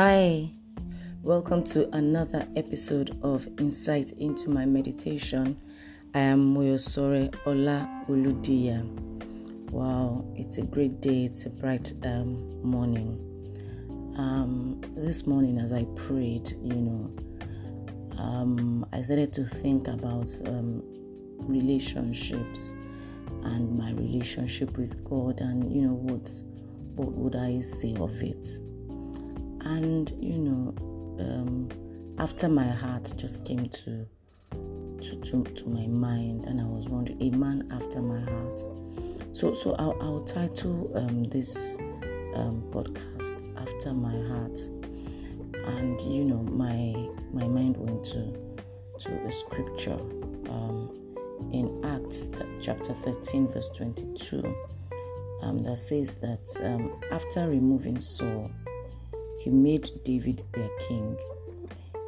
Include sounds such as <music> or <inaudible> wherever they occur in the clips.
Hi, welcome to another episode of Insight into My Meditation. I am Moyosore Ola Uludiya. Wow, it's a great day, it's a bright um, morning. Um, this morning, as I prayed, you know, um, I started to think about um, relationships and my relationship with God, and you know, what what would I say of it? And you know um, after my heart just came to, to to to my mind and i was wondering a man after my heart. So so i'll, I'll title um, this um, podcast after my heart. And you know my my mind went to to a scripture um, in acts chapter 13 verse 22 um, that says that um, after removing saul he made David their king.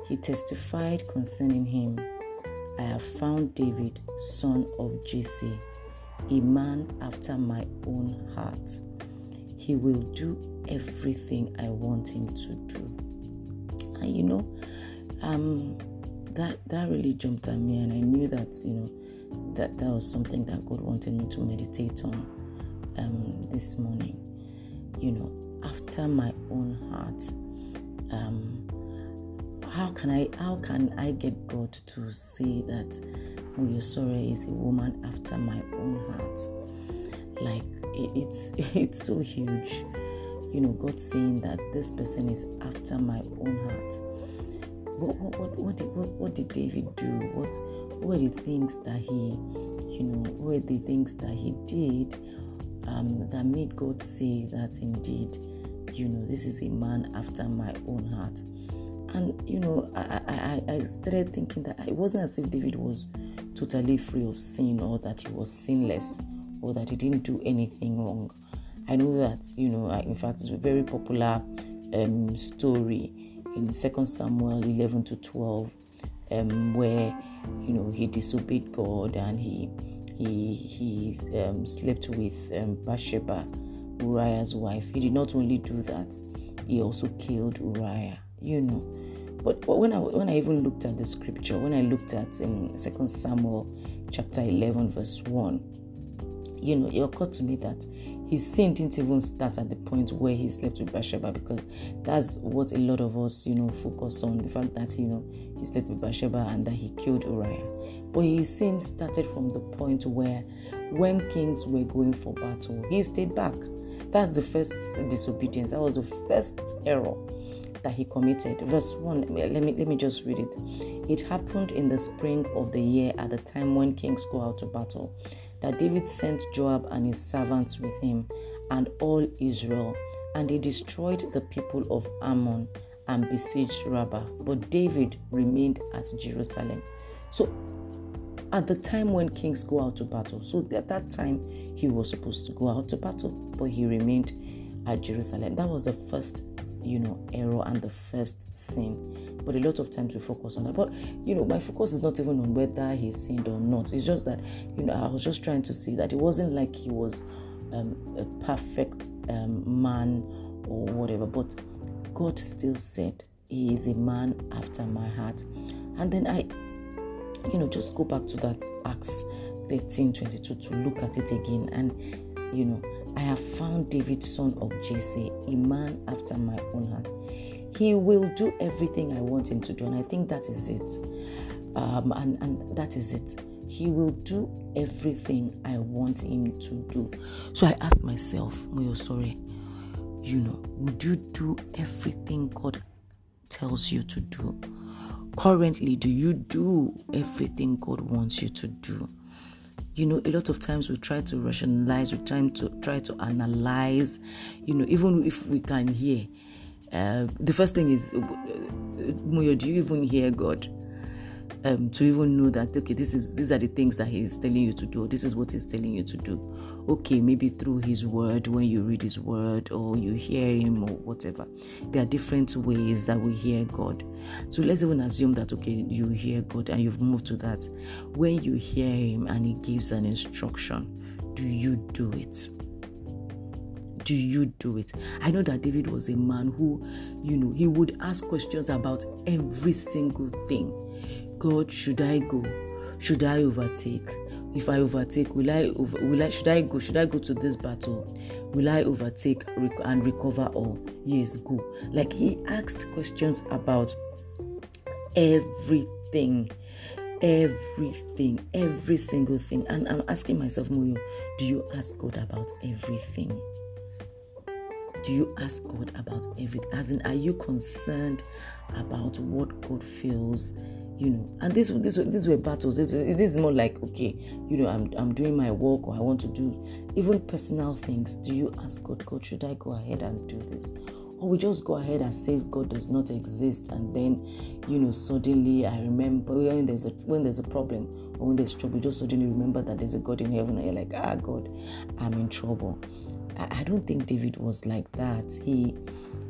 He testified concerning him I have found David, son of Jesse, a man after my own heart. He will do everything I want him to do. And you know, um, that that really jumped at me, and I knew that you know that that was something that God wanted me to meditate on um, this morning. You know, after my own heart. Um, how can I how can I get God to say that Moyosore is a woman after my own heart? Like it, it's <laughs> it's so huge, you know. God saying that this person is after my own heart. What what what, what did what, what did David do? What what were the things that he, you know, were the things that he did um, that made God say that indeed, you know, this is a man after my own heart. And you know, I, I, I started thinking that it wasn't as if David was totally free of sin or that he was sinless or that he didn't do anything wrong. I know that, you know, in fact, it's a very popular um, story in Second Samuel 11 to 12, um, where, you know, he disobeyed God and he he he um, slept with um, Bathsheba, Uriah's wife. He did not only do that; he also killed Uriah. You know, but, but when I when I even looked at the scripture, when I looked at in Second Samuel chapter eleven verse one, you know, it occurred to me that his sin didn't even start at the point where he slept with Bathsheba because that's what a lot of us, you know, focus on the fact that, you know, he slept with Bathsheba and that he killed Uriah. But his sin started from the point where when kings were going for battle, he stayed back. That's the first disobedience. That was the first error that he committed. Verse 1, let me let me just read it. It happened in the spring of the year at the time when kings go out to battle that David sent Joab and his servants with him and all Israel, and they destroyed the people of Ammon and besieged Rabbah. But David remained at Jerusalem. So, at the time when kings go out to battle, so at that time he was supposed to go out to battle, but he remained at Jerusalem. That was the first you know, error and the first sin. But a lot of times we focus on that. But you know, my focus is not even on whether he sinned or not. It's just that, you know, I was just trying to see that it wasn't like he was um, a perfect um, man or whatever. But God still said he is a man after my heart. And then I, you know, just go back to that Acts 13 22 to look at it again and you know I have found David, son of Jesse, a man after my own heart. He will do everything I want him to do, and I think that is it. Um, and, and that is it. He will do everything I want him to do. So I ask myself, Moyosore, you know, would you do everything God tells you to do? Currently, do you do everything God wants you to do? you know a lot of times we try to rationalize we try to try to analyze you know even if we can hear uh, the first thing is uh, Moyo, do you even hear God? Um, to even know that okay, this is these are the things that He's telling you to do. This is what He's telling you to do. Okay, maybe through His Word when you read His Word or you hear Him or whatever. There are different ways that we hear God. So let's even assume that okay, you hear God and you've moved to that. When you hear Him and He gives an instruction, do you do it? do you do it? I know that David was a man who, you know, he would ask questions about every single thing. God, should I go? Should I overtake? If I overtake, will I over, will I should I go? Should I go to this battle? Will I overtake and recover all? Yes, go. Like he asked questions about everything everything, every single thing. And I'm asking myself, Moyo, do you ask God about everything? Do you ask God about everything? As in, are you concerned about what God feels? You know, and this this these were battles. This, this is more like okay, you know, I'm I'm doing my work or I want to do even personal things. Do you ask God, God, should I go ahead and do this? or we just go ahead and say God does not exist, and then, you know, suddenly I remember when there's a when there's a problem or when there's trouble, just suddenly remember that there's a God in heaven, and you're like, ah, God, I'm in trouble. I, I don't think David was like that. He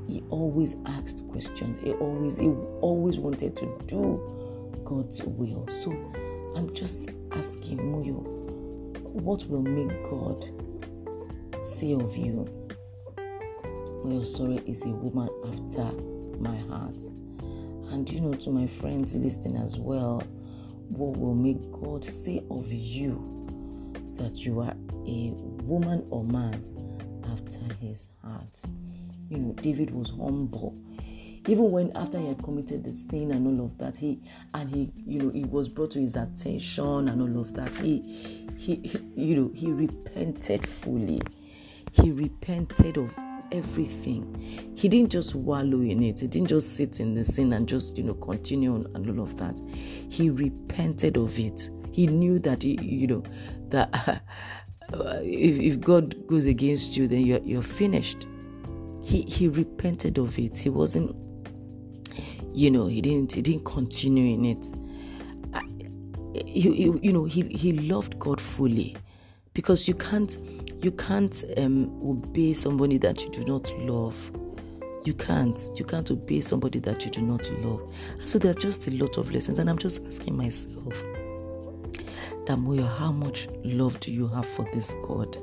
he always asked questions. He always he always wanted to do God's will. So I'm just asking Moyo, what will make God say of you? Oyosore is a woman after my heart. And you know, to my friends listening as well, what will make God say of you that you are a woman or man after his heart? You know, David was humble. Even when after he had committed the sin and all of that, he and he, you know, it was brought to his attention and all of that. He, he, he you know, he repented fully. He repented of everything. He didn't just wallow in it. He didn't just sit in the sin and just, you know, continue on and all of that. He repented of it. He knew that, he, you know, that <laughs> if, if God goes against you, then you're, you're finished. He, he repented of it. He wasn't, you know, he didn't, he didn't continue in it. He, you know, he, he loved God fully because you can't you can't um, obey somebody that you do not love. You can't. You can't obey somebody that you do not love. So there are just a lot of lessons, and I'm just asking myself, Damoyo, how much love do you have for this God?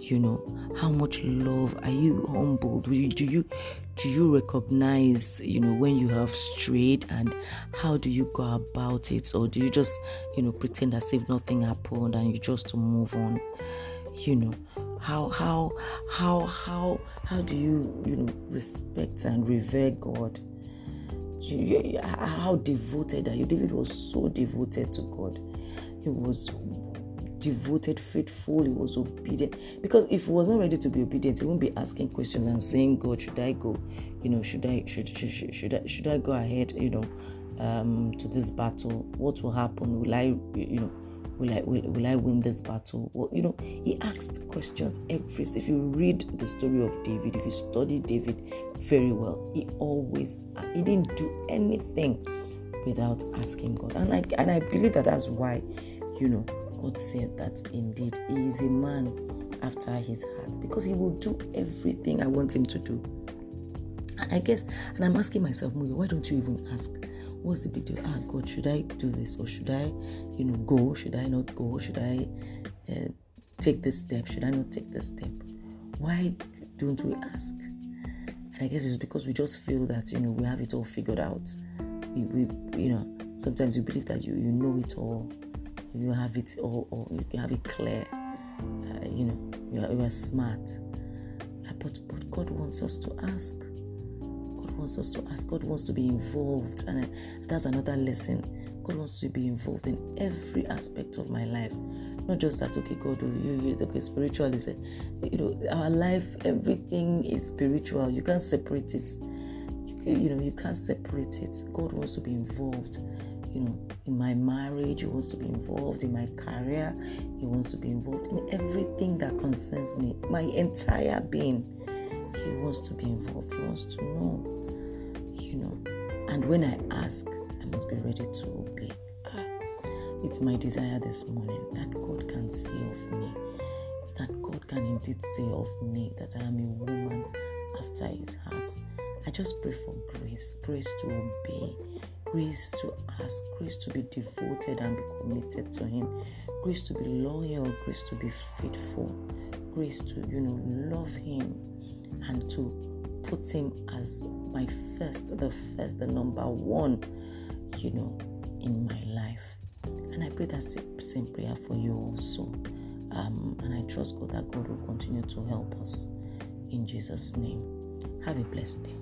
You know, how much love are you humbled? Do you do you recognize, you know, when you have strayed, and how do you go about it, or do you just, you know, pretend as if nothing happened and you just move on? you know how how how how how do you you know respect and revere god you, how devoted are you david was so devoted to god he was devoted faithful he was obedient because if he was not ready to be obedient he wouldn't be asking questions and saying god should i go you know should i should should, should, should i should i go ahead you know um to this battle what will happen will i you know will I will, will I win this battle? Well, you know, he asked questions every if you read the story of David, if you study David very well, he always he didn't do anything without asking God. And I and I believe that that's why, you know, God said that indeed he is a man after his heart because he will do everything I want him to do. And I guess, and I'm asking myself, Moyo, why don't you even ask? what's the big deal? Ah, God, should I do this or should I, you know, go? Should I not go? Should I uh, take this step? Should I not take this step? Why don't we ask? And I guess it's because we just feel that you know we have it all figured out. We, we you know, sometimes we believe that you you know it all, you have it all, or you have it clear. Uh, you know, you are, you are smart. Uh, but but God wants us to ask God wants us to ask. God wants to be involved. And that's another lesson. God wants to be involved in every aspect of my life. Not just that, okay, God, oh, you, you, okay, spiritual is, a, you know, our life, everything is spiritual. You can't separate it. You, can, you know, you can't separate it. God wants to be involved you know, in my marriage, he wants to be involved in my career, he wants to be involved in everything that concerns me, my entire being. He wants to be involved, he wants to know you know. And when I ask, I must be ready to obey. Ah, it's my desire this morning that God can say of me, that God can indeed say of me that I am a woman after his heart. I just pray for grace, grace to obey, grace to ask, grace to be devoted and be committed to Him, grace to be loyal, grace to be faithful, grace to, you know, love Him and to put Him as my first, the first, the number one, you know, in my life. And I pray that same prayer for you also. Um, and I trust God that God will continue to help us in Jesus' name. Have a blessed day.